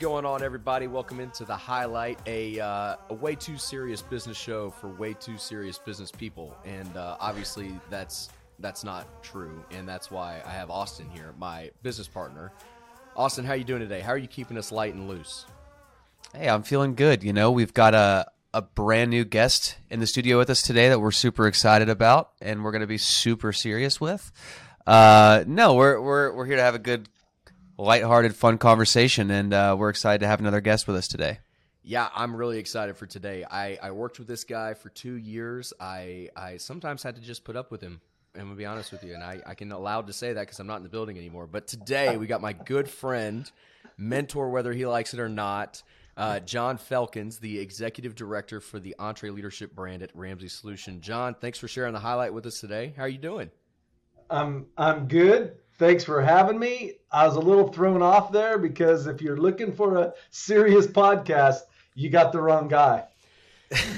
going on, everybody? Welcome into the highlight, a uh, a way too serious business show for way too serious business people, and uh, obviously that's that's not true, and that's why I have Austin here, my business partner. Austin, how are you doing today? How are you keeping us light and loose? Hey, I'm feeling good. You know, we've got a a brand new guest in the studio with us today that we're super excited about, and we're going to be super serious with. Uh, no, we're we're we're here to have a good, lighthearted, fun conversation, and uh, we're excited to have another guest with us today. Yeah, I'm really excited for today. I, I worked with this guy for two years. I I sometimes had to just put up with him. I'm gonna be honest with you, and I, I can allowed to say that because I'm not in the building anymore. But today we got my good friend, mentor, whether he likes it or not, uh, John Felkins, the executive director for the EntreLeadership brand at Ramsey Solution. John, thanks for sharing the highlight with us today. How are you doing? I'm I'm good. Thanks for having me. I was a little thrown off there because if you're looking for a serious podcast, you got the wrong guy.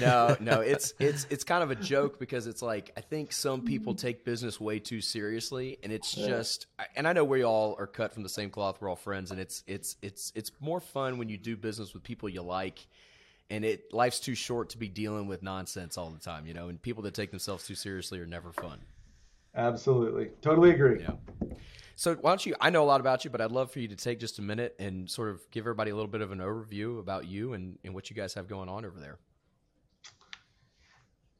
no, no, it's it's it's kind of a joke because it's like I think some people take business way too seriously, and it's just. And I know we all are cut from the same cloth. We're all friends, and it's it's it's it's more fun when you do business with people you like. And it life's too short to be dealing with nonsense all the time, you know. And people that take themselves too seriously are never fun. Absolutely, totally agree. Yeah. So why don't you? I know a lot about you, but I'd love for you to take just a minute and sort of give everybody a little bit of an overview about you and, and what you guys have going on over there.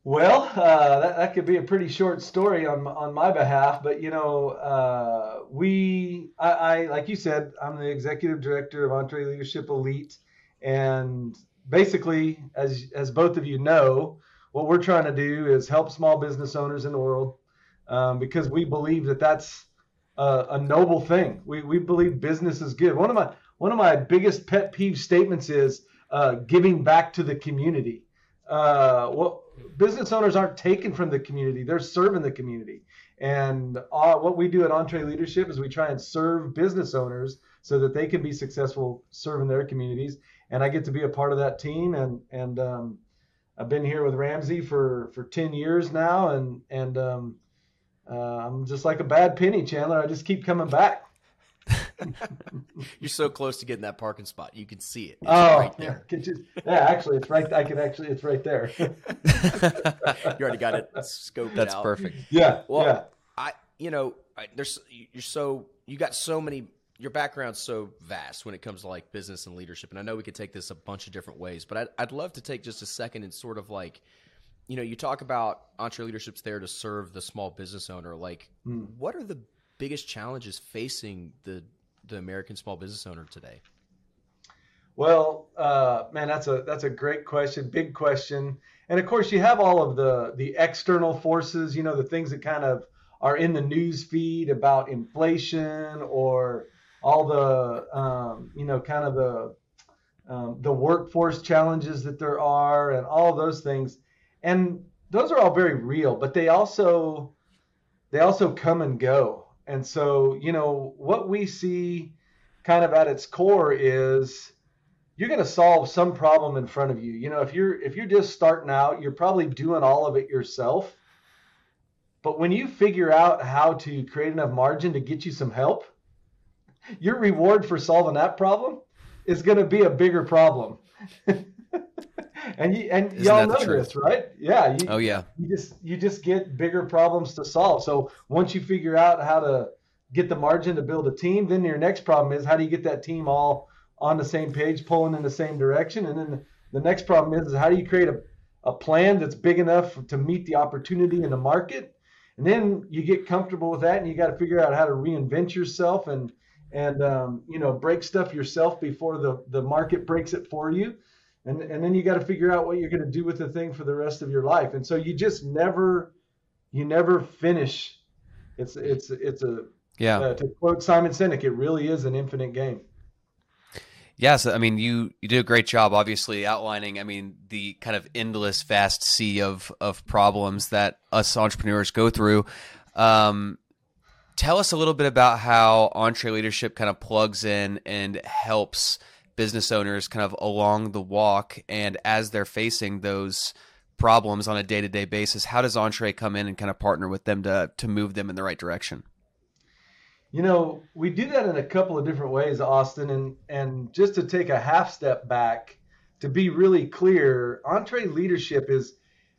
Well, uh, that, that could be a pretty short story on on my behalf, but you know, uh, we, I, I, like you said, I'm the executive director of EntreLeadership Elite, and basically, as as both of you know, what we're trying to do is help small business owners in the world, um, because we believe that that's a, a noble thing. We we believe business is good. One of my one of my biggest pet peeve statements is uh, giving back to the community. Uh, what business owners aren't taken from the community; they're serving the community. And uh, what we do at EntreLeadership is we try and serve business owners so that they can be successful serving their communities. And I get to be a part of that team. And and um, I've been here with Ramsey for for ten years now, and and um, uh, I'm just like a bad penny, Chandler. I just keep coming back. You're so close to getting that parking spot. You can see it. It's oh, right there. Yeah, just, yeah, actually, it's right. I can actually, it's right there. you already got it scoped That's out. perfect. Yeah. Well, yeah. I, you know, I, there's you're so you got so many. Your background's so vast when it comes to like business and leadership, and I know we could take this a bunch of different ways, but I'd, I'd love to take just a second and sort of like, you know, you talk about EntreLeadership's there to serve the small business owner. Like, Hmm. what are the biggest challenges facing the the American small business owner today? Well, uh, man, that's a that's a great question, big question, and of course you have all of the the external forces, you know, the things that kind of are in the news feed about inflation or all the um, you know kind of the um, the workforce challenges that there are and all those things, and those are all very real, but they also they also come and go, and so you know what we see kind of at its core is you're going to solve some problem in front of you. You know, if you're if you're just starting out, you're probably doing all of it yourself. But when you figure out how to create enough margin to get you some help, your reward for solving that problem is going to be a bigger problem. and you, and Isn't y'all know this, right? Yeah. You, Oh yeah. you just you just get bigger problems to solve. So once you figure out how to get the margin to build a team, then your next problem is how do you get that team all on the same page, pulling in the same direction, and then the, next problem is, is how do you create a, a plan that's big enough to meet the opportunity in the market, and then you get comfortable with that, and you got to figure out how to reinvent yourself and and um, you know break stuff yourself before the the market breaks it for you and and then you got to figure out what you're going to do with the thing for the rest of your life and so you just never you never finish it's it's it's a Yeah. uh, to quote simon sinek it really is an infinite game Yes, I mean, you you did a great job, obviously outlining. I mean, the kind of endless, vast sea of of problems that us entrepreneurs go through. Um, tell us a little bit about how EntreLeadership kind of plugs in and helps business owners kind of along the walk, and as they're facing those problems on a day to day basis, how does Entre come in and kind of partner with them to to move them in the right direction? You know, we do that in a couple of different ways, Austin, and and just to take a half step back, to be really clear, EntreLeadership is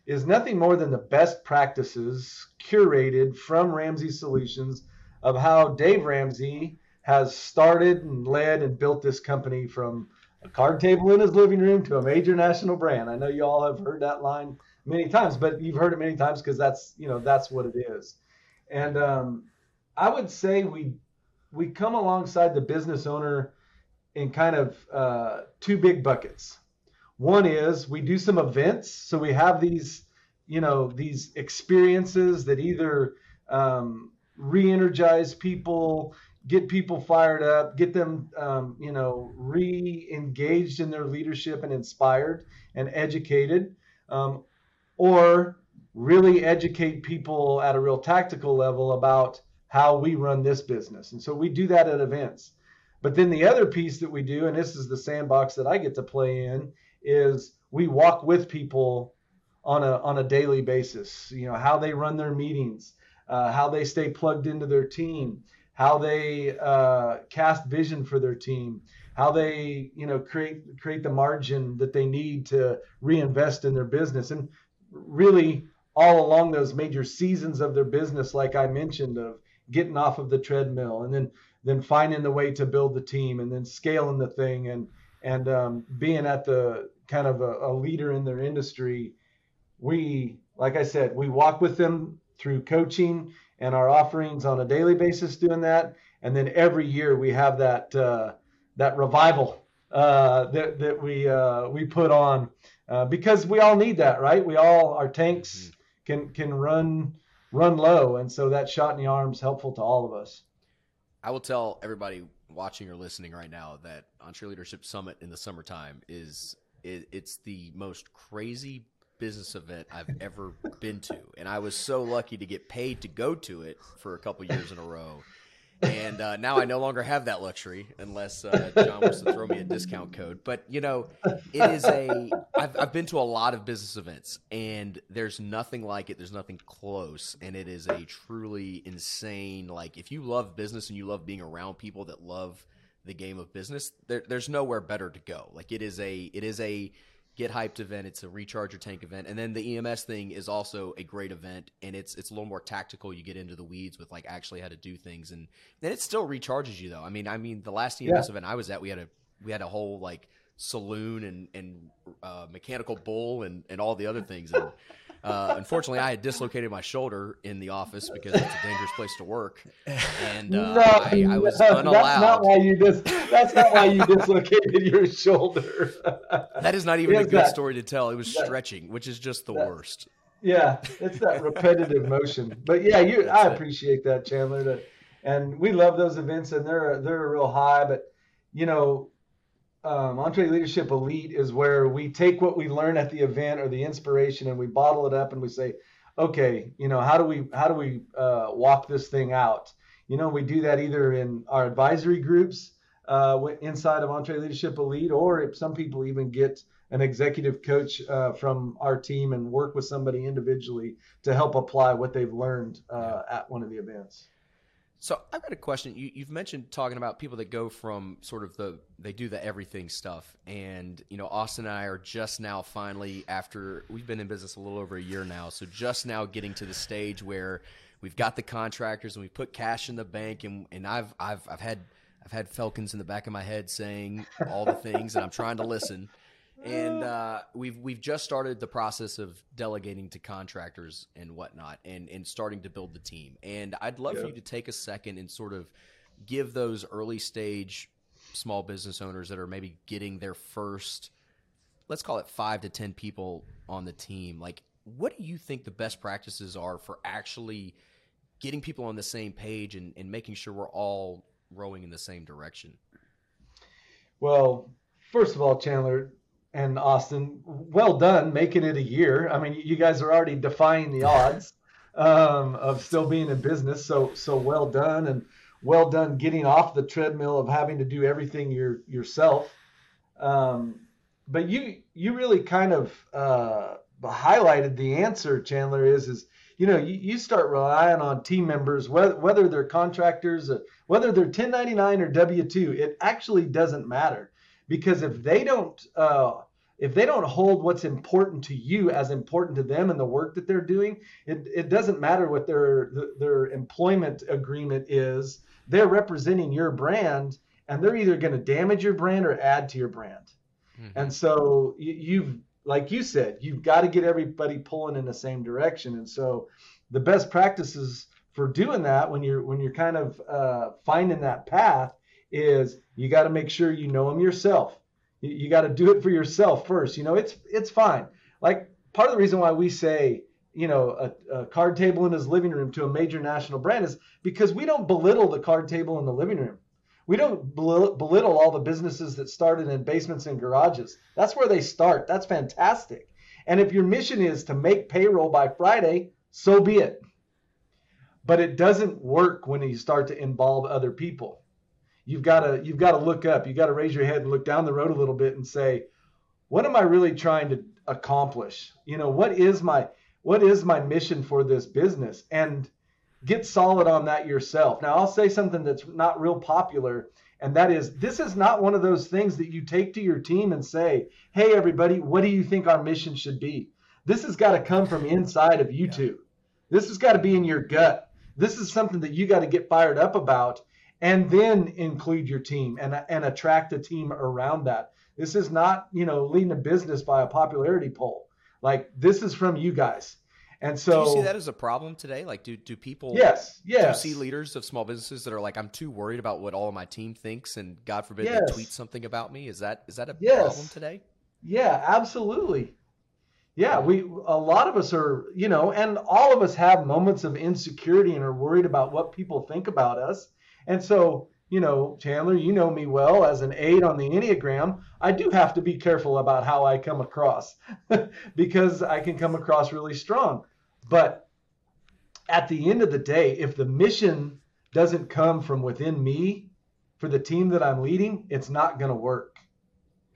is nothing more than the best practices curated from Ramsey Solutions of how Dave Ramsey has started and led and built this company from a card table in his living room to a major national brand. I know you all have heard that line many times, but you've heard it many times because that's you know that's what it is. And um, I would say we we come alongside the business owner in kind of uh, two big buckets. One is we do some events, so we have these you know these experiences that either um, re-energize people get people fired up, get them, um, you know, re-engaged in their leadership and inspired and educated, um, or really educate people at a real tactical level about how we run this business. And so we do that at events. But then the other piece that we do, and this is the sandbox that I get to play in, is we walk with people on a on a daily basis. You know how they run their meetings, uh, how they stay plugged into their team, how they uh, cast vision for their team, how they you know create create the margin that they need to reinvest in their business, and really all along those major seasons of their business, like I mentioned, of getting off of the treadmill and then then finding the way to build the team and then scaling the thing and and um, being at the kind of a, a leader in their industry. We, like I said, we walk with them through coaching and our offerings on a daily basis doing that. And then every year we have that uh, that revival uh, that that we uh, we put on uh, because we all need that, right? We all our tanks mm-hmm. can can run run low, and so that shot in the arm is helpful to all of us. I will tell everybody watching or listening right now that EntreLeadership Summit in the summertime is it, it's the most crazy business event I've ever been to, and I was so lucky to get paid to go to it for a couple years in a row. And uh, now I no longer have that luxury unless uh, John wants to throw me a discount code. But you know, it is a. I've, I've been to a lot of business events, and there's nothing like it. There's nothing close, and it is a truly insane. Like if you love business and you love being around people that love the game of business, there, there's nowhere better to go. Like it is a. It is a get hyped event. It's a recharge your tank event, and then the EMS thing is also a great event, and it's it's a little more tactical. You get into the weeds with like actually how to do things, and then it still recharges you though. I mean, I mean, the last EMS yeah. event I was at, we had a we had a whole like saloon and and uh, mechanical bull and and all the other things. And, uh, unfortunately, I had dislocated my shoulder in the office because it's a dangerous place to work, and uh, no, I, I, was unallowed. That's not why you dis- That's not why you dislocated your shoulder. that is not even a good that, story to tell. It was that, stretching, which is just the that, worst. Yeah, it's that repetitive motion. But yeah, you. That's I appreciate it. that, Chandler. That, and we love those events, and they're they're a real high. But you know, um, EntreLeadership Elite is where we take what we learn at the event or the inspiration and we bottle it up and we say, okay, you know, how do we how do we uh, walk this thing out? You know, we do that either in our advisory groups uh, inside of EntreLeadership Elite, or if some people even get an executive coach uh, from our team and work with somebody individually to help apply what they've learned uh, at one of the events. So I've got a question. You, have mentioned talking about people that go from sort of the they do the everything stuff, and you know Austin and I are just now finally after we've been in business a little over a year now, so just now getting to the stage where we've got the contractors and we put cash in the bank, and and I've I've I've had I've had Felkins in the back of my head saying all the things, and I'm trying to listen and uh, we've we've just started the process of delegating to contractors and whatnot, and and starting to build the team. And I'd love for you to take a second and sort of give those early stage small business owners that are maybe getting their first, let's call it five to ten people on the team. Like, what do you think the best practices are for actually getting people on the same page and, and making sure we're all rowing in the same direction? Well, first of all, Chandler, and Austin, well done making it a year. I mean, you guys are already defying the odds um, of still being in business. So so well done and well done getting off the treadmill of having to do everything your, yourself. Um, but you you really kind of uh, highlighted the answer, Chandler. Is is you know, you, you start relying on team members, whether, whether they're contractors, uh, whether they're 1099 or W 2, it actually doesn't matter. Because if they don't, uh, if they don't hold what's important to you as important to them and the work that they're doing, it, it doesn't matter what their their employment agreement is. They're representing your brand, and they're either going to damage your brand or add to your brand. Mm-hmm. And so you, you've, like you said, you've got to get everybody pulling in the same direction. And so the best practices for doing that when you're when you're kind of uh, finding that path is you got to make sure you know them yourself you, you got to do it for yourself first. You know, it's it's fine. Like part of the reason why we say you know a, a, card table in his living room to a major national brand is because we don't belittle the card table in the living room. We don't belittle all the businesses that started in basements and garages. That's where they start. That's fantastic. And if your mission is to make payroll by Friday, so be it. But it doesn't work when you start to involve other people you've got to you've got to look up. You got to raise your head and look down the road a little bit and say, what am I really trying to accomplish? You know, what is my what is my mission for this business? And get solid on that yourself. Now, I'll say something that's not real popular, and that is this is not one of those things that you take to your team and say, "Hey everybody, what do you think our mission should be?" This has got to come from inside of you yeah. two. This has got to be in your gut. This is something that you got to get fired up about and then include your team and, and attract a team around that. This is not, you know, leading a business by a popularity poll. Like this is from you guys. And so do you see that as a problem today? Like do do people Yes, yes. Do you see leaders of small businesses that are like, I'm too worried about what all of my team thinks and God forbid yes. they tweet something about me? Is that is that a yes. problem today? Yeah, absolutely. Yeah, we a lot of us are, you know, and all of us have moments of insecurity and are worried about what people think about us. And so, you know, Chandler, you know me well as an eight on the Enneagram. I do have to be careful about how I come across because I can come across really strong. But at the end of the day, if the mission doesn't come from within me for the team that I'm leading, it's not going to work.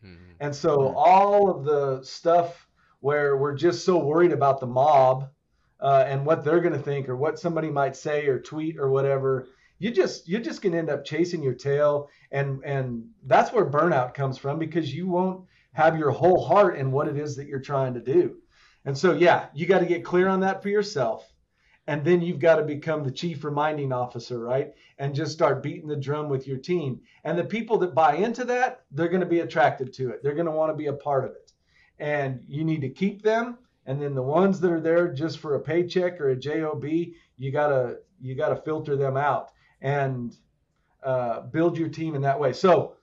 Mm-hmm. And so, mm-hmm. all of the stuff where we're just so worried about the mob uh, and what they're going to think or what somebody might say or tweet or whatever you just you're just going to end up chasing your tail and and that's where burnout comes from because you won't have your whole heart in what it is that you're trying to do. And so yeah you got to get clear on that for yourself and then you've got to become the chief reminding officer right? And just start beating the drum with your team. And the people that buy into that they're going to be attracted to it. They're going to want to be a part of it. And you need to keep them and then the ones that are there just for a paycheck or a job you got to you got to filter them out and uh, build your team in that way. So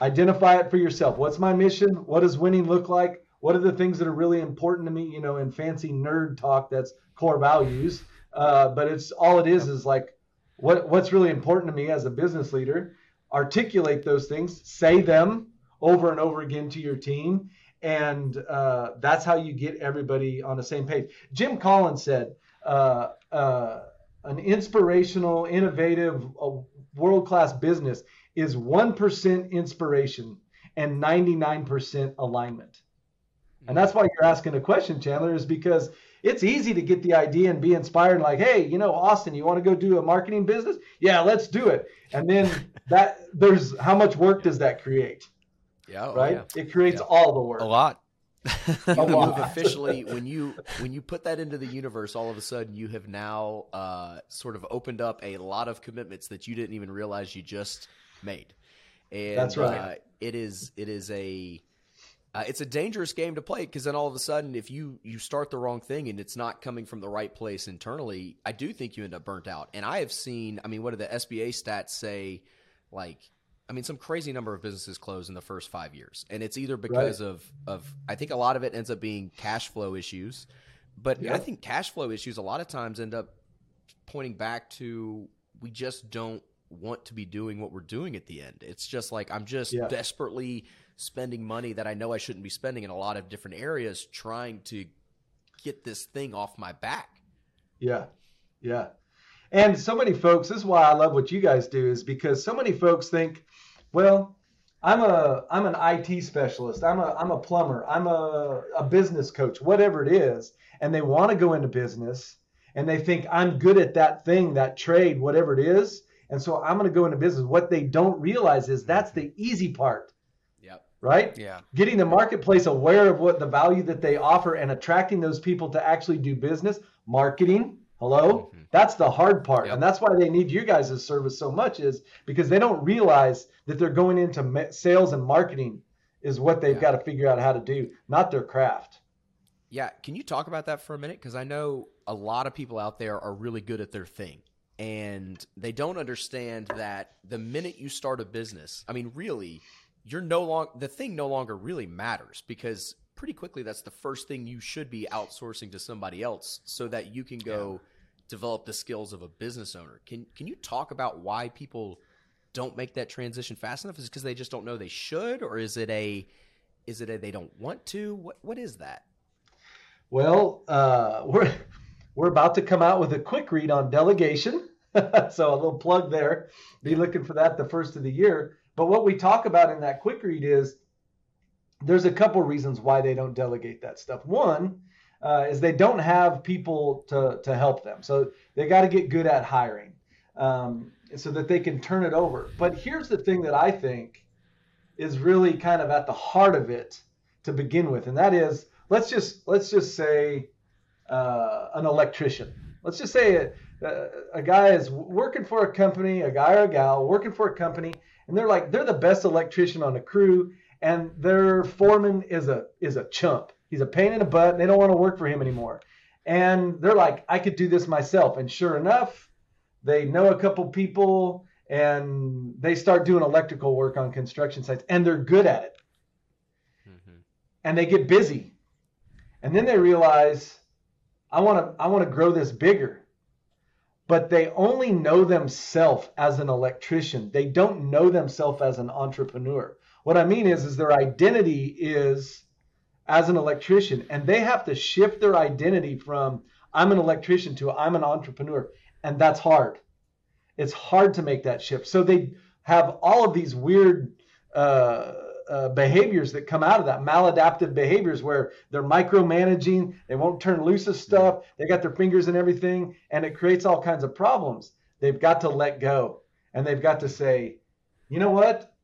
identify it for yourself. What's my mission? What does winning look like? What are the things that are really important to me? You know, in fancy nerd talk, that's core values. Uh, but it's all it is is like what what's really important to me as a business leader. Articulate those things, say them over and over again to your team, and uh, that's how you get everybody on the same page. Jim Collins said. Uh, uh an inspirational, innovative, world class business is 1% inspiration and 99% alignment. And that's why you're asking a question, Chandler, is because it's easy to get the idea and be inspired, like, hey, you know, Austin, you want to go do a marketing business? Yeah, let's do it. And then that there's how much work does that create? Yeah, oh, right. Yeah. It creates yeah. all the work. A lot. you have officially when you when you put that into the universe all of a sudden you have now uh, sort of opened up a lot of commitments that you didn't even realize you just made. And that's right. uh, it is it is a uh, it's a dangerous game to play because then all of a sudden if you you start the wrong thing and it's not coming from the right place internally i do think you end up burnt out. And i have seen i mean what do the sba stats say? Like I mean, some crazy number of businesses close in the first five years, and it's either because right. of of I think a lot of it ends up being cash flow issues, but I think cash flow issues a lot of times end up pointing back to we just don't want to be doing what we're doing at the end. It's just like I'm just yeah. desperately spending money that I know I shouldn't be spending in a lot of different areas, trying to get this thing off my back. Yeah, yeah. And so many folks, this is why I love what you guys do, is because so many folks think, well, I'm a I'm an IT specialist. I'm a I'm a plumber. I'm a, a business coach, whatever it is, and they want to go into business and they think I'm good at that thing, that trade, whatever it is. And so I'm going to go into business. What they don't realize is that's the easy part. Yep. Right? Yeah. Getting the marketplace aware of what the value that they offer and attracting those people to actually do business, marketing. Hello? Mhm. That's the hard part. Yep. And that's why they need you guys' service so much is because they don't realize that they're going into sales and marketing is what they've Yeah. got to figure out how to do, not their craft. Yeah, can you talk about that for a minute? Because I know a lot of people out there are really good at their thing, and they don't understand that the minute you start a business, I mean, really, you're no long the thing no longer really matters because pretty quickly that's the first thing you should be outsourcing to somebody else so that you can go develop the skills of a business owner. Can can you talk about why people don't make that transition fast enough? Is it because they just don't know they should, or is it a is it a they don't want to? What what is that? Well, uh, we're we're about to come out with a quick read on delegation, so a little plug there. Be looking for that the first of the year. But what we talk about in that quick read is there's a couple reasons why they don't delegate that stuff. One uh, is they don't have people to to help them, so they got to get good at hiring um, so that they can turn it over. But here's the thing that I think is really kind of at the heart of it to begin with, and that is let's just let's just say uh, an electrician. Let's just say a, a guy is working for a company, a guy or a gal working for a company, and they're like they're the best electrician on the crew, and their foreman is a is a chump. He's a pain in the butt. And They don't want to work for him anymore, and they're like, I could do this myself. And sure enough, they know a couple people, and they start doing electrical work on construction sites, and they're good at it, Mm-hmm. and they get busy and then they realize i want to i want to grow this bigger but they only know themselves as an electrician they don't know themselves as an entrepreneur what i mean is is their identity is as an electrician and they have to shift their identity from i'm an electrician to i'm an entrepreneur and that's hard. It's hard to make that shift. So they have all of these weird uh, uh, behaviors that come out of that maladaptive behaviors where they're micromanaging they won't turn loose of stuff they got their fingers in everything and it creates all kinds of problems. They've got to let go and they've got to say you know what?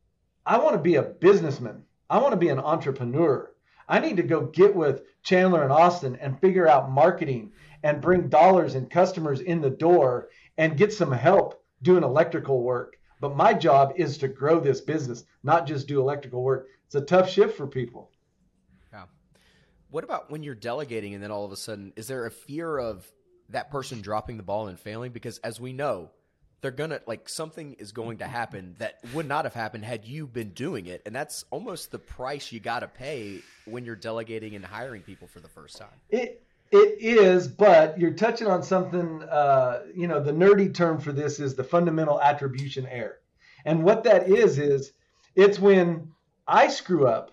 I want to be a businessman. I want to be an entrepreneur i need to go get with chandler and austin and figure out marketing and bring dollars and customers in the door and get some help doing electrical work but my job is to grow this business, not just do electrical work. It's a tough shift for people. Yeah. What about when you're delegating and then all of a sudden, is there a fear of that person dropping the ball and failing? Because as we know, they're gonna like something is going to happen that would not have happened had you been doing it, and that's almost the price you got to pay when you're delegating and hiring people for the first time. It it is, but you're touching on something. Uh, you know, the nerdy term for this is the fundamental attribution error, and what that is is it's when I screw up,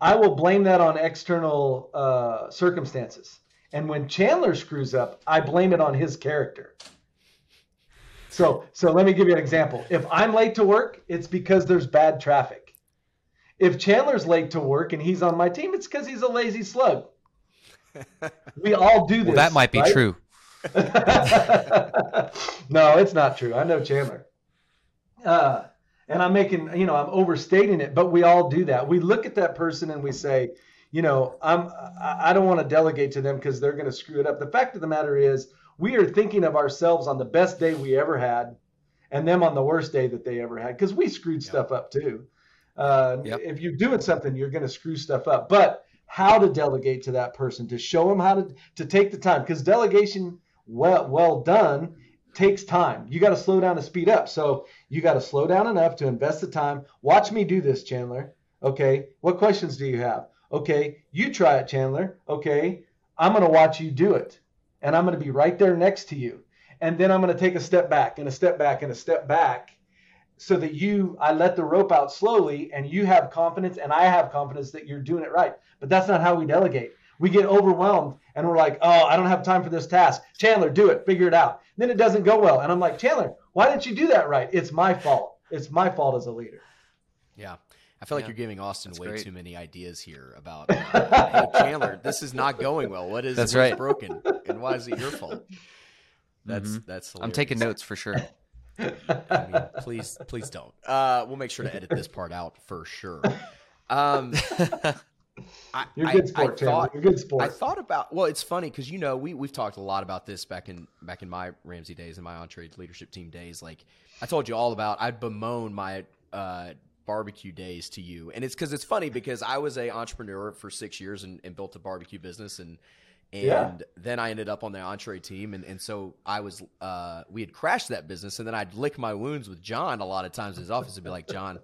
I will blame that on external uh, circumstances, and when Chandler screws up, I blame it on his character. So, so let me give you an example. If I'm late to work, it's because there's bad traffic. If Chandler's late to work and he's on my team, it's because he's a lazy slug. We all do this. Well, that might be right? true. no, it's not true. I know Chandler. Uh, and I'm making, you know, I'm overstating it, but we all do that. We look at that person and we say, you know, I'm, I I don't want to delegate to them because they're going to screw it up. The fact of the matter is, we are thinking of ourselves on the best day we ever had, and them on the worst day that they ever had because we screwed stuff up too. Uh, Yep. If you're doing something, you're going to screw stuff up. But how to delegate to that person to show them how to to take the time because delegation well well done takes time. You got to slow down to speed up. So you got to slow down enough to invest the time. Watch me do this, Chandler. Okay. What questions do you have? Okay. You try it, Chandler. Okay. I'm going to watch you do it. And I'm going to be right there next to you. And then I'm going to take a step back and a step back and a step back so that you, I let the rope out slowly and you have confidence and I have confidence that you're doing it right. But that's not how we delegate. We get overwhelmed and we're like, oh, I don't have time for this task. Chandler, do it, figure it out. then it doesn't go well. And I'm like, Chandler, why didn't you do that right? It's my fault. It's my fault as a leader. Yeah. I feel like you're giving Austin That's way great. too many ideas here about, hey Chandler, this is not going well. What is That's what's right. broken, and why is it your fault? That's Mhm. that's. I'm taking notes for sure. I mean, please, please don't. Uh, we'll make sure to edit this part out for sure. Um, I, You're I- good I sport, Chandler. thought- You're good sport. I thought about well, it's funny because you know we we've talked a lot about this back in back in my Ramsey days and my EntreLeadership team days. Like I told you all about, I'd bemoan my uh, barbecue days to you, and it's because it's funny because I was a entrepreneur for six years and, and built a barbecue business and. And Yeah. then I ended up on the entree team, and, and so I was. Uh, we had crashed that business, and then I'd lick my wounds with John a lot of times in his office and be like, "John,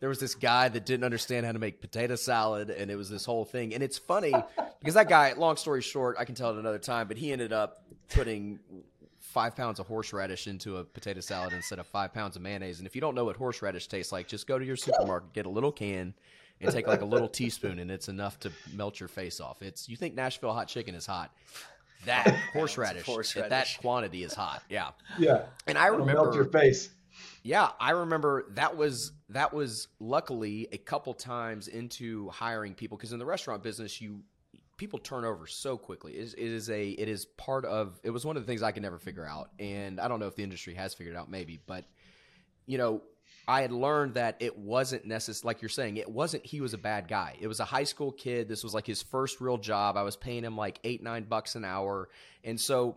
there was this guy that didn't understand how to make potato salad and it was this whole thing and it's funny because that guy long story short i can tell it another time but he ended up putting five pounds of horseradish into a potato salad instead of five pounds of mayonnaise. And if you don't know what horseradish tastes like just go to your supermarket get a little can and take like a little teaspoon and it's enough to melt your face off. It's you think nashville hot chicken is hot. That horseradish, at that quantity is hot. Yeah. Yeah. and i It'll remember melt your face. yeah, I remember that was that was luckily a couple times into hiring people because in the restaurant business you people turn over so quickly. It is, it is a it is part of it was one of the things I could never figure out, and I don't know if the industry has figured it out maybe, but you know. I had learned that it wasn't necessary, like you're saying, it wasn't he was a bad guy. It was a high school kid. This was like his first real job. I was paying him like eight, nine bucks an hour. And so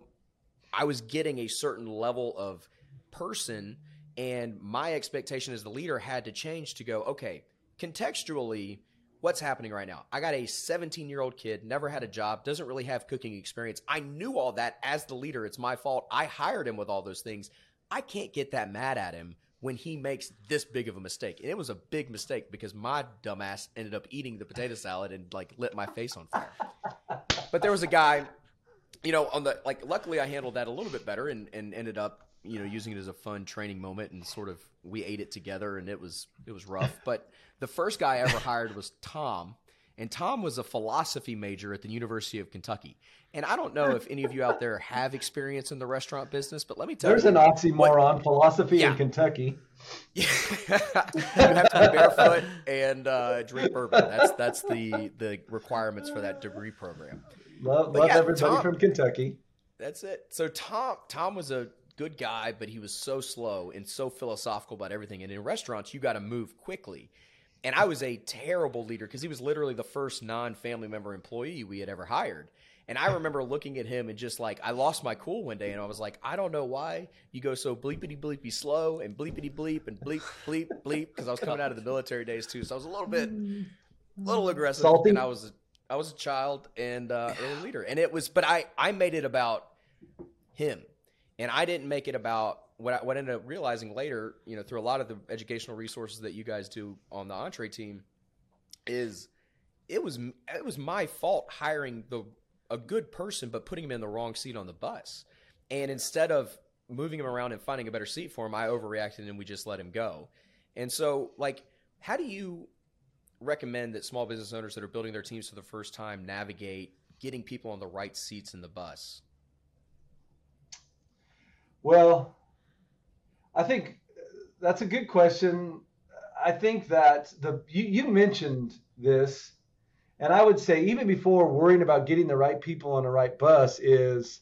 I was getting a certain level of person and my expectation as the leader had to change to go okay contextually what's happening right now? I got a 17 year old kid never had a job doesn't really have cooking experience. I knew all that as the leader. It's my fault. I hired him with all those things. I can't get that mad at him when he makes this big of a mistake. And it was a big mistake because my dumbass ended up eating the potato salad and like lit my face on fire. But there was a guy you know, on the like, luckily I handled that a little bit better and, and ended up, you know, using it as a fun training moment and sort of we ate it together and it was it was rough. But the first guy I ever hired was Tom, and Tom was a philosophy major at the University of Kentucky. And I don't know if any of you out there have experience in the restaurant business, but let me tell you There's an oxymoron philosophy Yeah. in Kentucky. you have to be barefoot and uh, drink bourbon. That's that's the the requirements for that degree program. Love, love yeah, everybody Tom- from Kentucky. That's it. So Tom Tom was a good guy, but he was so slow and so philosophical about everything. And in restaurants, you got to move quickly. And I was a terrible leader because he was literally the first non-family member employee we had ever hired. And I remember looking at him and just like I lost my cool one day, and I was like, I don't know why you go so bleepity bleepy slow and bleepity bleep and bleep bleep bleep because I was coming out of the military days too, so I was a little bit, a little aggressive, Salty? and I was I was a child and uh, early leader, and it was, but I I made it about him, and I didn't make it about what I, what I ended up realizing later, you know, through a lot of the educational resources that you guys do on the entree team, is it was it was my fault hiring the a good person but putting him in the wrong seat on the bus, and instead of moving him around and finding a better seat for him, I overreacted and we just let him go, and so like, how do you recommend that small business owners that are building their teams for the first time navigate getting people on the right seats in the bus? Well, I think that's a good question. I think that the you, you mentioned this, and I would say even before worrying about getting the right people on the right bus is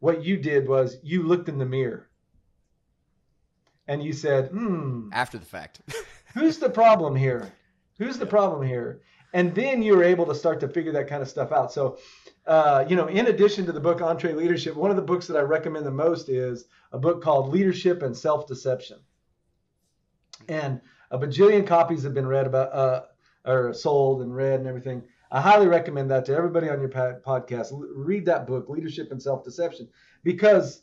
what you did was you looked in the mirror and you said, "Hmm, After the fact. who's the problem here? Who's the problem here? And then you're able to start to figure that kind of stuff out. So, uh, you know, in addition to the book EntreLeadership, one of the books that I recommend the most is a book called Leadership and Self Deception. And a bajillion copies have been read about, uh, or sold and read and everything. I highly recommend that to everybody on your podcast. Read that book, Leadership and Self Deception, because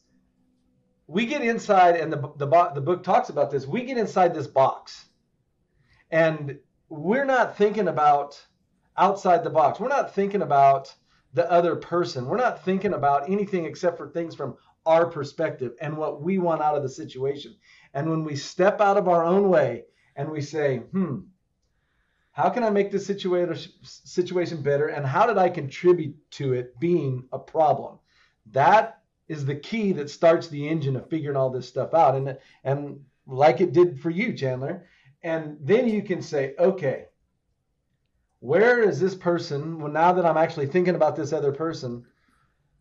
we get inside, and the, the, the book talks about this. We get inside this box, and we're not thinking about outside the box. We're not thinking about the other person. We're not thinking about anything except for things from our perspective and what we want out of the situation. And when we step out of our own way and we say, hmm, how can I make this situation better and how did I contribute to it being a problem? That is the key that starts the engine of figuring all this stuff out. And and like it did for you, Chandler, and then you can say, okay, where is this person? Well, now that I'm actually thinking about this other person,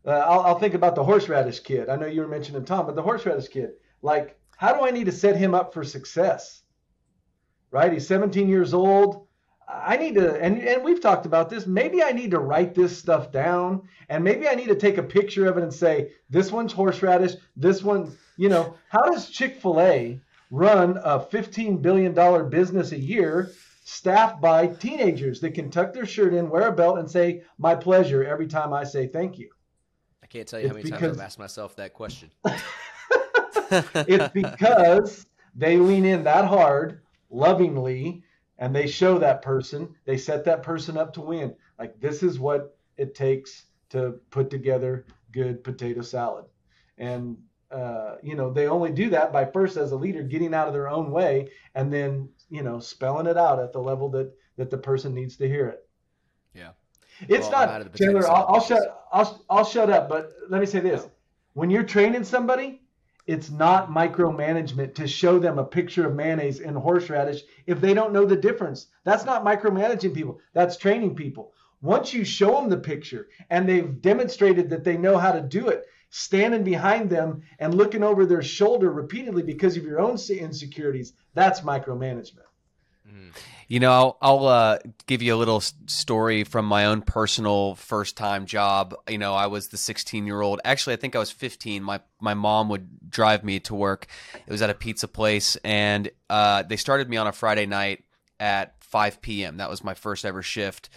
uh, I'll, I'll think about the horseradish kid. I know you were mentioning Tom, but the horseradish kid, like, how do I need to set him up for success? Right? He's 17 years old. I need to, and, and we've talked about this. Maybe I need to write this stuff down, and maybe I need to take a picture of it and say, this one's horseradish, this one, you know, how does Chick fil A run a $15 billion business a year staffed by teenagers that can tuck their shirt in, wear a belt, and say, my pleasure every time I say thank you? I can't tell you it's how many because... times I've asked myself that question. it's because they lean in that hard, lovingly, and they show that person, they set that person up to win. Like, this is what it takes to put together good potato salad. And, uh, you know, they only do that by first, as a leader, getting out of their own way and then, you know, spelling it out at the level that, that the person needs to hear it. Yeah. It's well, not Chandler. I'll, I'll shut. I'll I'll shut up. But let me say this: when you're training somebody, it's not micromanagement to show them a picture of mayonnaise and horseradish if they don't know the difference. That's not micromanaging people. That's training people. Once you show them the picture and they've demonstrated that they know how to do it, standing behind them and looking over their shoulder repeatedly because of your own insecurities, that's micromanagement. Mm. You know, I'll, I'll uh, give you a little story from my own personal first time job. You know, I was the 16 year old. Actually, I think I was 15. My my mom would drive me to work. It was at a pizza place, and uh, they started me on a Friday night at 5 p.m. That was my first ever shift.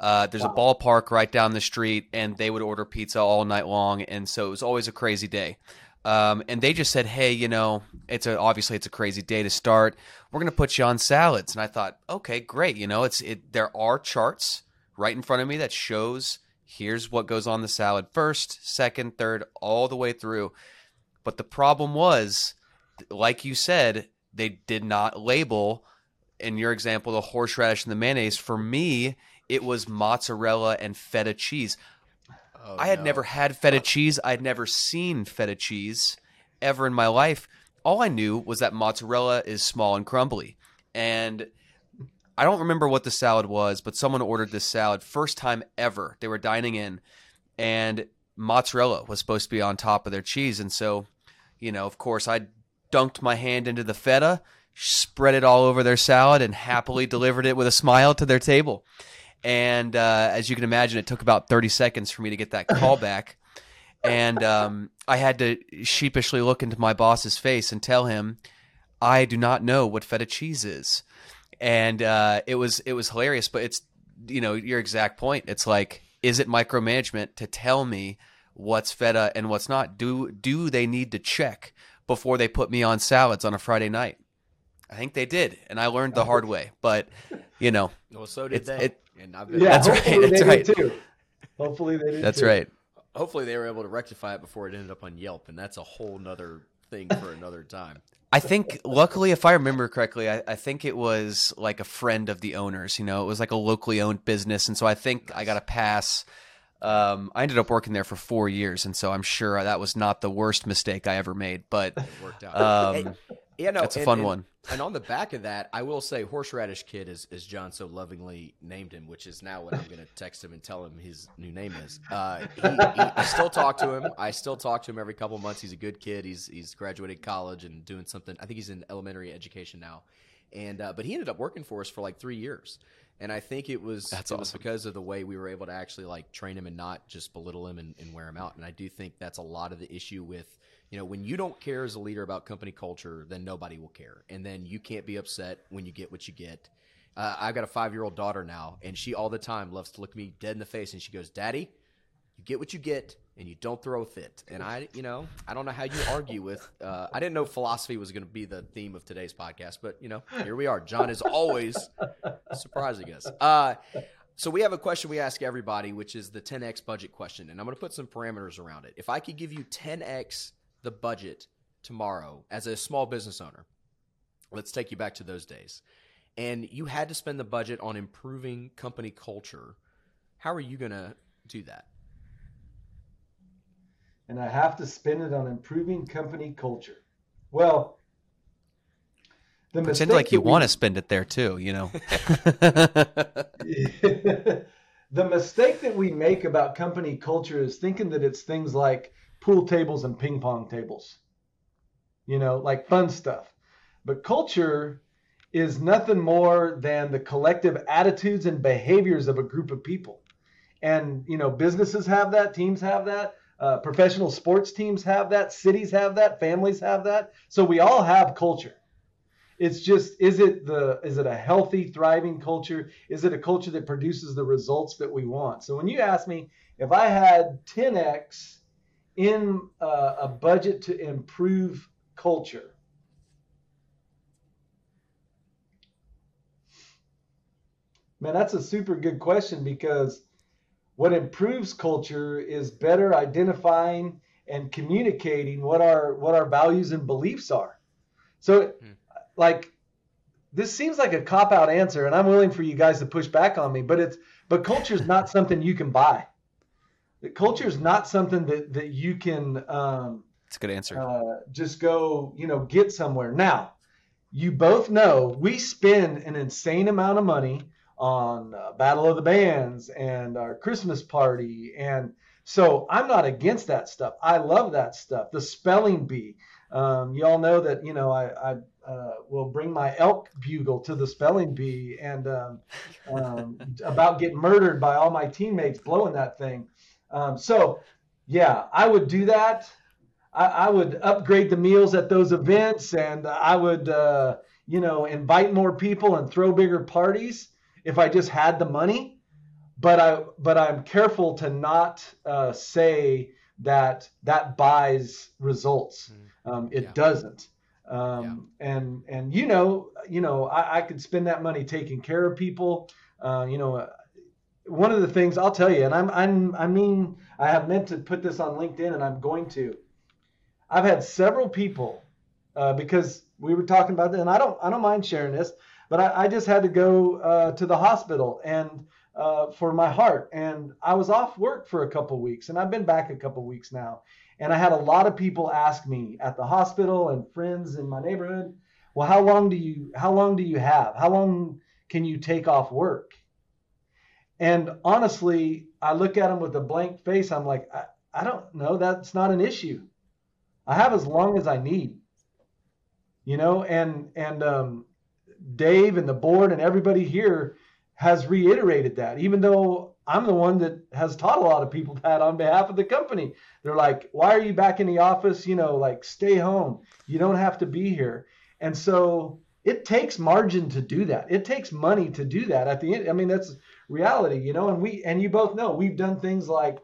Uh, there's wow. a ballpark right down the street, and they would order pizza all night long, and so it was always a crazy day. Um, and they just said, "Hey, you know, it's a obviously it's a crazy day to start. We're going to put you on salads." And I thought, "Okay, great. You know, it's it. There are charts right in front of me that shows here's what goes on the salad first, second, third, all the way through." But the problem was, like you said, they did not label. In your example, the horseradish and the mayonnaise. For me, it was mozzarella and feta cheese. Oh, I had no. never had feta uh, cheese. I had never seen feta cheese ever in my life. All I knew was that mozzarella is small and crumbly. And I don't remember what the salad was, but someone ordered this salad first time ever. They were dining in and mozzarella was supposed to be on top of their cheese. And so, you know, of course, I dunked my hand into the feta, spread it all over their salad, and happily delivered it with a smile to their table. And uh, as you can imagine, it took about 30 seconds for me to get that call back. and um, I had to sheepishly look into my boss's face and tell him, I do not know what feta cheese is. And uh, it was it was hilarious, but it's you know your exact point. It's like, is it micromanagement to tell me what's feta and what's not? Do do they need to check before they put me on salads on a Friday night? I think they did, and I learned the hard way. But you know, well, so did they. It, and I've been, yeah, that's right. That's right. Too. Hopefully they did. That's too. right. Hopefully they were able to rectify it before it ended up on Yelp, and that's a whole nother thing for another time. I think, luckily, if I remember correctly, I, I, think it was like a friend of the owners. You know, it was like a locally owned business, and so I think nice. I got a pass. Um, I ended up working there for four years, and so I'm sure that was not the worst mistake I ever made. But it worked out. Um, yeah, no, it's a fun and, one. And on the back of that, I will say Horseradish Kid, as, as John so lovingly named him, which is now what I'm going to text him and tell him his new name is. Uh, he, he, I still talk to him. I still talk to him every couple months. He's a good kid. He's he's graduated college and doing something. I think he's in elementary education now. And uh, but he ended up working for us for like three years. And I think it was that's it awesome. was because of the way we were able to actually like train him and not just belittle him and, and wear him out. And I do think that's a lot of the issue with you know, when you don't care as a leader about company culture, then nobody will care. And then you can't be upset when you get what you get. Uh, I've got a five year old daughter now, and she all the time loves to look me dead in the face and she goes, Daddy, you get what you get and you don't throw a fit. And I, you know, I don't know how you argue with. Uh, I didn't know philosophy was going to be the theme of today's podcast, but you know, here we are. John is always surprising us. Uh, so we have a question we ask everybody, which is the 10x budget question, and I'm going to put some parameters around it. If I could give you 10x the budget tomorrow as a small business owner, let's take you back to those days, and you had to spend the budget on improving company culture, how are you going to do that? And I have to spend it on improving company culture. Well, The Pretend like you want to spend it there too, you know. the mistake that we make about company culture is thinking that it's things like pool tables and ping pong tables. You know, like fun stuff. But culture is nothing more than the collective attitudes and behaviors of a group of people. And, you know, businesses have that, teams have that, uh, professional sports teams have that, cities have that, families have that. So we all have culture. It's just is it the is it a healthy, thriving culture? Is it a culture that produces the results that we want? So when you ask me if I had 10x in uh, a budget to improve culture, man, that's a super good question because what improves culture is better identifying and communicating what our what our values and beliefs are. So hmm. like this seems like a cop out answer and I'm willing for you guys to push back on me, but it's but culture is not something you can buy. Culture is not something that that you can um it's a good answer. Uh, just go, you know, get somewhere. Now, you both know we spend an insane amount of money on uh, Battle of the Bands and our Christmas party. And so I'm not against that stuff. I love that stuff. The spelling bee. Um, you all know that, you know, I, I uh, will bring my elk bugle to the spelling bee and um, um, about getting murdered by all my teammates blowing that thing. Um, so, yeah, I would do that. I, I, would upgrade the meals at those events and I would, uh, you know, invite more people and throw bigger parties if I just had the money. But I but I'm careful to not uh, say that that buys results. Mm. Um, it yeah. doesn't. Um, yeah. And and you know you know I, I, could spend that money taking care of people. Uh, you know, one of the things I'll tell you, and I'm I'm I mean I have meant to put this on LinkedIn, and I'm going to. I've had several people uh, because we were talking about that, and I don't I don't mind sharing this. But I, I just had to go uh, to the hospital and uh, for my heart, and I was off work for a couple weeks, and I've been back a couple weeks now. And I had a lot of people ask me at the hospital and friends in my neighborhood, well, how long do you how long do you have? How long can you take off work? And honestly, I look at them with a blank face. I'm like, I, I don't know. That's not an issue. I have as long as I need. You know, and and um, Dave and the board and everybody here has reiterated that, even though I'm the one that has taught a lot of people that on behalf of the company. They're like, why are you back in the office? You know, like stay home. You don't have to be here. And so it takes margin to do that. It takes money to do that at the end. I mean, that's reality, you know, and we, and you both know we've done things like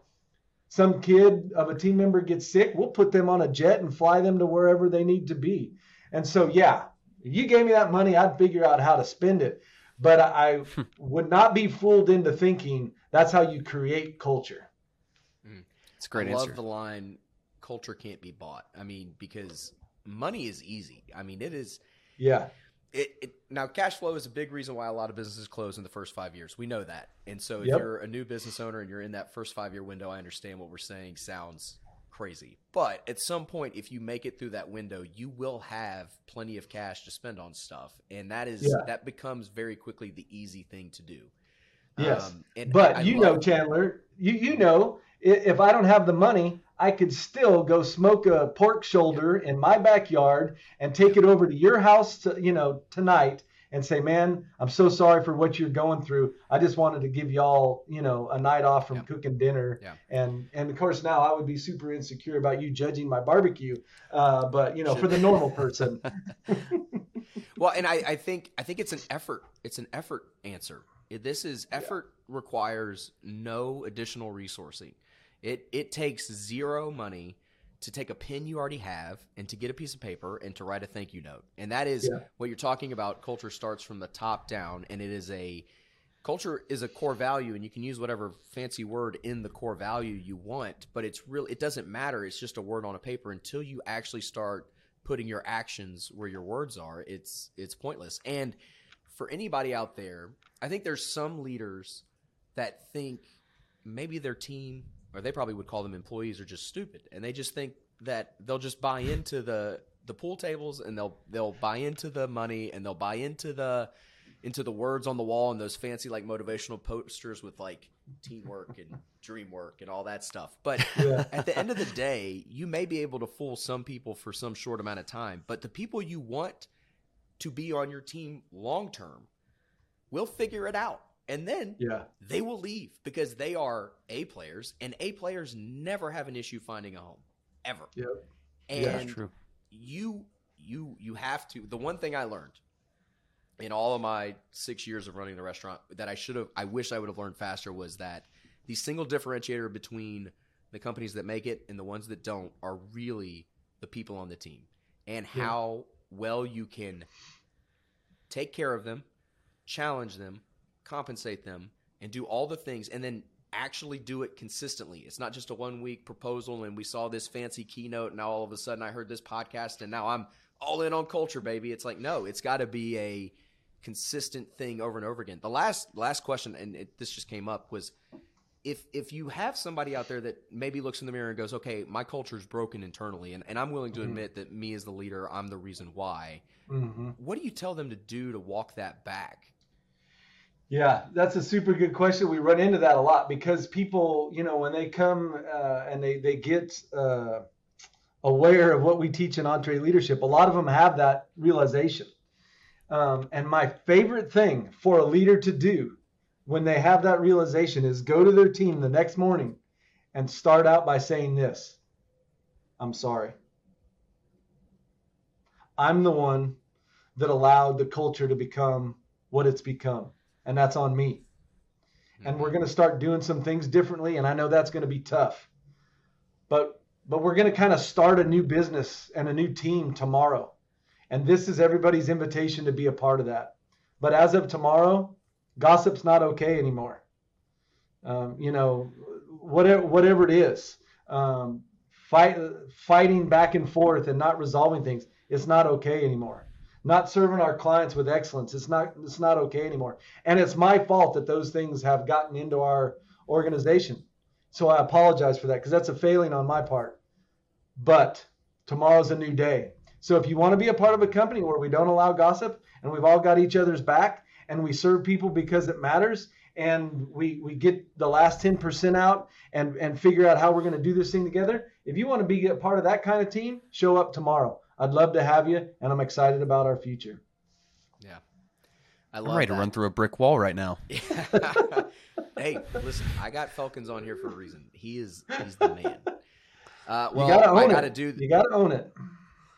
some kid of a team member gets sick. We'll put them on a jet and fly them to wherever they need to be. And so, yeah, if you gave me that money, I'd figure out how to spend it. But I would not be fooled into thinking that's how you create culture. Mm. It's a great I answer. love the line, culture can't be bought. I mean, because money is easy. I mean, it is. Yeah. It, it, now cash flow is a big reason why a lot of businesses close in the first five years. We know that, and so if yep. you're a new business owner and you're in that first five year window, I understand what we're saying sounds crazy. But at some point, if you make it through that window, you will have plenty of cash to spend on stuff, and that is yeah. that becomes very quickly the easy thing to do. Yes, um, but I, I you know, Chandler, you you know, if I don't have the money, I could still go smoke a pork shoulder in my backyard and take it over to your house, to, you know, tonight and say, man, I'm so sorry for what you're going through. I just wanted to give y'all, you know, a night off from yeah. cooking dinner. Yeah. And and of course now I would be super insecure about you judging my barbecue. Uh, but you know, for the normal person. well, and I, I think I think it's an effort. It's an effort answer. This is effort yeah. requires no additional resourcing. It it takes zero money to take a pen you already have and to get a piece of paper and to write a thank you note. And that is yeah. what you're talking about. Culture starts from the top down, and it is a culture is a core value, and you can use whatever fancy word in the core value you want, but it's real. It doesn't matter. It's just a word on a paper until you actually start putting your actions where your words are. It's it's pointless. And for anybody out there, I think there's some leaders that think maybe their team or they probably would call them employees are just stupid and they just think that they'll just buy into the the pool tables and they'll they'll buy into the money and they'll buy into the into the words on the wall and those fancy like motivational posters with like teamwork and dream work and all that stuff. But Yeah. at the end of the day, you may be able to fool some people for some short amount of time, but the people you want to be on your team long term will figure it out. And then Yeah. they will leave because they are A players, and A players never have an issue finding a home, ever. Yep. And Yeah, That's true. you you you have to. The one thing I learned in all of my six years of running the restaurant that I should have, I wish I would have learned faster was that the single differentiator between the companies that make it and the ones that don't are really the people on the team and Yeah. how well you can take care of them, challenge them, compensate them, and do all the things, and then actually do it consistently. It's not just a one week proposal and we saw this fancy keynote, and now all of a sudden I heard this podcast, and now I'm all in on culture, baby. It's like no, it's got to be a consistent thing over and over again. The last last question, and it, this just came up, was if if you have somebody out there that maybe looks in the mirror and goes, okay, my culture is broken internally, and, and I'm willing to Mhm. admit that me as the leader, I'm the reason why. hmm What do you tell them to do to walk that back? Yeah, that's a super good question. We run into that a lot because people, you know, when they come uh, and they they get uh, aware of what we teach in EntreLeadership, a lot of them have that realization. Um, and my favorite thing for a leader to do when they have that realization is go to their team the next morning and start out by saying this: "I'm sorry. I'm the one that allowed the culture to become what it's become." And that's on me. And we're going to start doing some things differently, and I know that's going to be tough. But but we're going to kind of start a new business and a new team tomorrow, and this is everybody's invitation to be a part of that. But as of tomorrow, gossip's not okay anymore. Um, you know, whatever whatever it is, um, fight fighting back and forth and not resolving things, it's not okay anymore not serving our clients with excellence. It's not it's not okay anymore. And it's my fault that those things have gotten into our organization. So I apologize for that because that's a failing on my part. But tomorrow's a new day. So if you want to be a part of a company where we don't allow gossip and we've all got each other's back and we serve people because it matters and we we get the last 10% out and and figure out how we're going to do this thing together, if you want to be a part of that kind of team, show up tomorrow. I'd love to have you, and I'm excited about our future. Yeah, I I'm love ready to run through a brick wall right now. hey, listen, I got Felkins on here for a reason. He is he's the man. Uh, well, you gotta own I it. got to do. You gotta own it.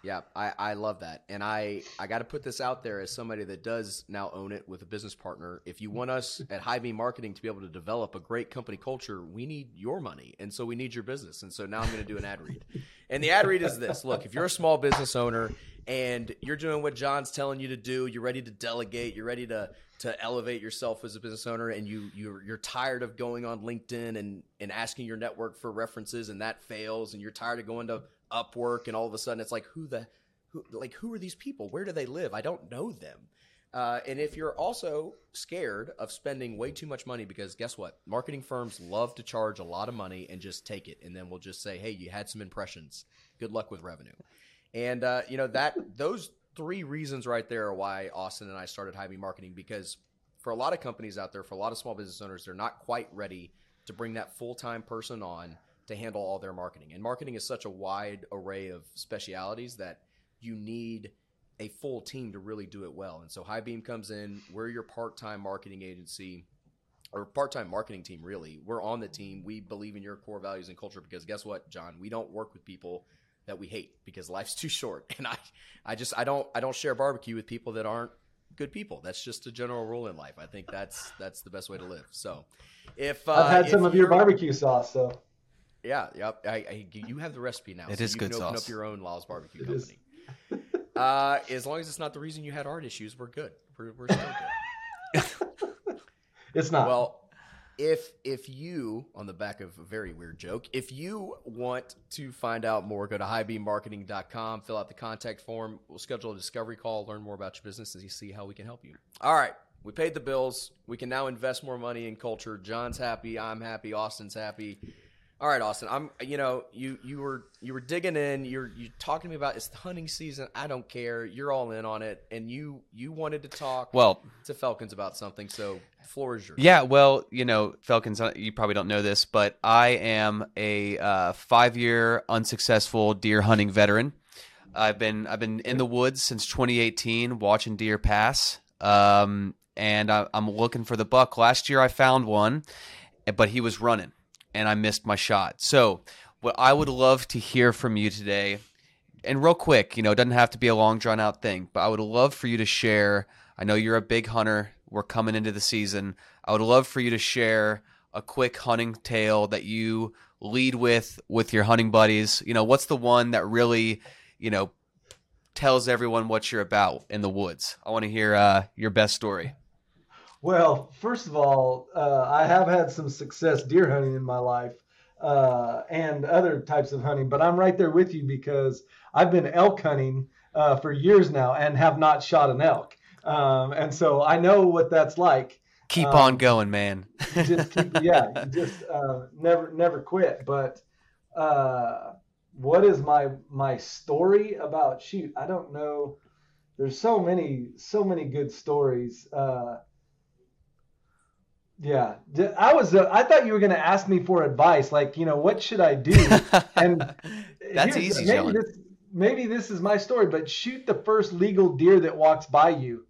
Yeah, I, I love that. And I, I got to put this out there as somebody that does now own it with a business partner. If you want us at High Beam Marketing to be able to develop a great company culture, we need your money. And so we need your business. And so now I'm going to do an ad read. And the ad read is this Look, if you're a small business owner and you're doing what John's telling you to do, you're ready to delegate, you're ready to, to elevate yourself as a business owner, and you, you're, you're tired of going on LinkedIn and, and asking your network for references and that fails, and you're tired of going to Upwork, and all of a sudden it's like, who the, who, like, who are these people? Where do they live? I don't know them. Uh, and if you're also scared of spending way too much money, because guess what? Marketing firms love to charge a lot of money and just take it, and then we'll just say, "Hey, you had some impressions. Good luck with revenue." And uh, you know that those three reasons right there are why Austin and I started Beam Marketing because for a lot of companies out there, for a lot of small business owners, they're not quite ready to bring that full time person on to handle all their marketing. And marketing is such a wide array of specialities that you need a full team to really do it well. And so High Beam comes in, we're your part time marketing agency or part time marketing team, really. We're on the team. We believe in your core values and culture because guess what, John? We don't work with people that we hate because life's too short. And I, I just I don't I don't share barbecue with people that aren't good people. That's just a general rule in life. I think that's that's the best way to live. So if uh, I've had if some of your barbecue sauce, so yeah, yep. I, I, you have the recipe now. It so is you good can open sauce. up your own Laws Barbecue It is. Company. uh, as long as it's not the reason you had art issues, we're good. We're, we're still good. it's not. well, if if you on the back of a very weird joke, if you want to find out more, go to highbeammarketing.com, fill out the contact form. We'll schedule a discovery call, learn more about your business, and see how we can help you. All right. We paid the bills. We can now invest more money in culture. John's happy. I'm happy. Austin's happy. All right, Austin. I'm. You know, you you were you were digging in. You're you talking to me about it's the hunting season. I don't care. You're all in on it, and you you wanted to talk Well, to Felkins about something. So, floor is yours. Yeah, well, you know, Felkins, uh, you probably don't know this, but I am a uh, five-year unsuccessful deer hunting veteran. I've been I've been in the woods since 2018, watching deer pass, um, and I, I'm looking for the buck. Last year, I found one, but he was running, and I missed my shot. So, what I would love to hear from you today, and real quick, you know, it doesn't have to be a long drawn out thing, but I would love for you to share. I know you're a big hunter. We're coming into the season. I would love for you to share a quick hunting tale that you lead with with your hunting buddies. You know, what's the one that really, you know, tells everyone what you're about in the woods? I want to hear uh, your best story. Well, first of all, uh, I have had some success deer hunting in my life uh, and other types of hunting, but I'm right there with you because I've been elk hunting uh, for years now and have not shot an elk. Um, and so I know what that's like. Keep Um, on going, man. just keep, yeah, just uh, never never quit. But uh, what is my my story about? Shoot, I don't know. There's so many so many good stories. Uh, yeah, I was. Uh, I thought you were going to ask me for advice, like you know, what should I do? And That's easy, maybe John. This, maybe this is my story, but shoot the first legal deer that walks by you.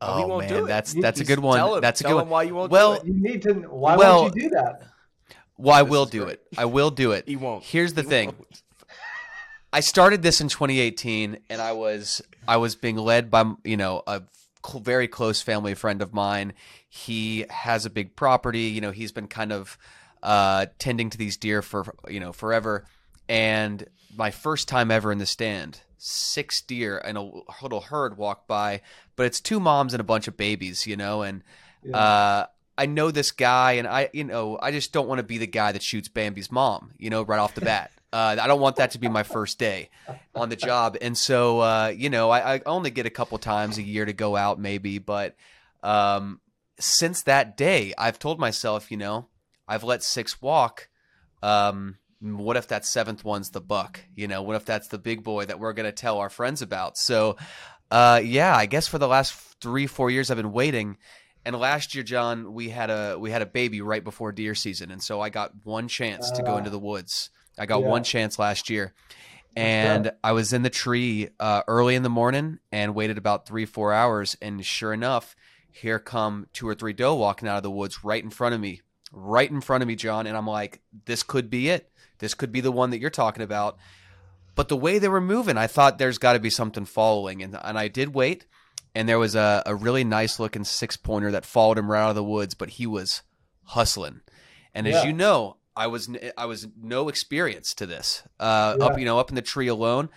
Oh, he Oh won't man, do it. that's You- that's a good one. Tell him, that's a tell good him one. why you won't Well, do it. You need to. Why Well- won't you do that? Well, I This will do great. it. I will do it. He won't. Here's the He thing. won't. I started this in 2018, and I was I was being led by you know a cl- very close family friend of mine. He has a big property. You know, he's been kind of uh, tending to these deer for you know forever. And my first time ever in the stand, six deer and a little herd walked by, but it's two moms and a bunch of babies. You know, and Yeah. uh, I know this guy, and I, you know, I just don't want to be the guy that shoots Bambi's mom, you know, right off the bat. Uh, I don't want that to be my first day on the job, and so, uh, you know, I, I only get a couple times a year to go out, maybe, but um, since that day, I've told myself, you know, I've let six walk. Um, what if that seventh one's the buck? You know, what if that's the big boy that we're gonna tell our friends about? So, uh, yeah, I guess for the last three, four years, I've been waiting. And last year, John, we had a we had a baby right before deer season, and so I got one chance to go Ah. into the woods. I got Yeah. one chance last year, and I was in the tree uh, early in the morning and waited about three four hours, and sure enough, here come two or three doe walking out of the woods right in front of me, right in front of me, John, and I'm like, this could be it. This could be the one that you're talking about. But the way they were moving, I thought there's got to be something following, and and I did wait, and there was a, a really nice looking six pointer that followed him right out of the woods, but he was hustling, and as Yeah. you know, I was I was no experience to this, uh, Yeah. up you know up in the tree alone,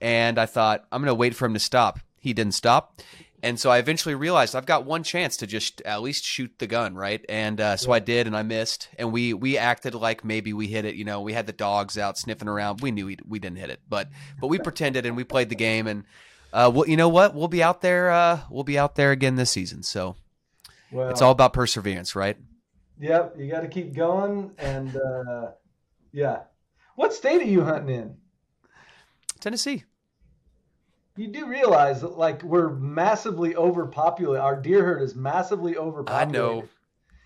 and I thought I'm gonna wait for him to stop. He didn't stop. And so I eventually realized I've got one chance to just at least shoot the gun, right? And uh, so I did, and I missed. And we we acted like maybe we hit it. You know, we had the dogs out sniffing around. We knew we, we didn't hit it, but but we pretended and we played the game. And uh, well, you know what? We'll be out there. Uh, we'll be out there again this season. So Well, it's all about perseverance, right? Yep, you got to keep going, and uh, yeah. What state are you hunting in? Tennessee. You do realize that like we're massively overpopulated. Our deer herd is massively overpopulated. I know.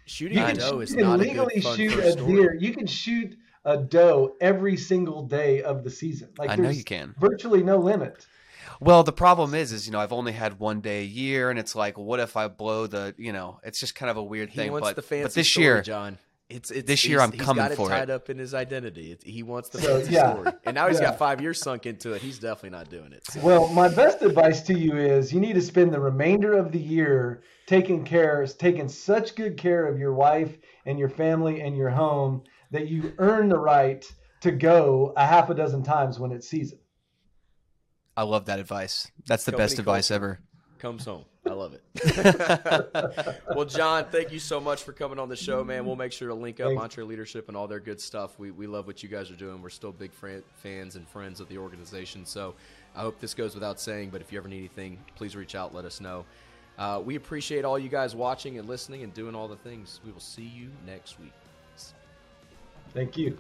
Shooting You a can, doe is you can not a legally good shoot a story. deer. You can shoot a doe every single day of the season. Like I know you can. virtually no limit. Well, the problem is, is you know, I've only had one day a year, and it's like, what if I blow the? You know, it's just kind of a weird He thing. wants but the fancy but this story, year, John. It's, it's This year I'm he's coming got it for it. tied up in his identity. It's, he wants the So, fancy yeah. story, and now he's Yeah. got five years sunk into it. He's definitely not doing it. So. Well, my best advice to you is you need to spend the remainder of the year taking care, taking such good care of your wife and your family and your home that you earn the right to go a half a dozen times when it's season. I love that advice. That's the Company best advice ever. comes home. I love it. well, John, thank you so much for coming on the show, man. We'll make sure to link up Thanks. EntreLeadership and all their good stuff. We, we love what you guys are doing. We're still big fran- fans and friends of the organization. So I hope this goes without saying, but if you ever need anything, please reach out, let us know. Uh, we appreciate all you guys watching and listening and doing all the things. We will see you next week. Thank you.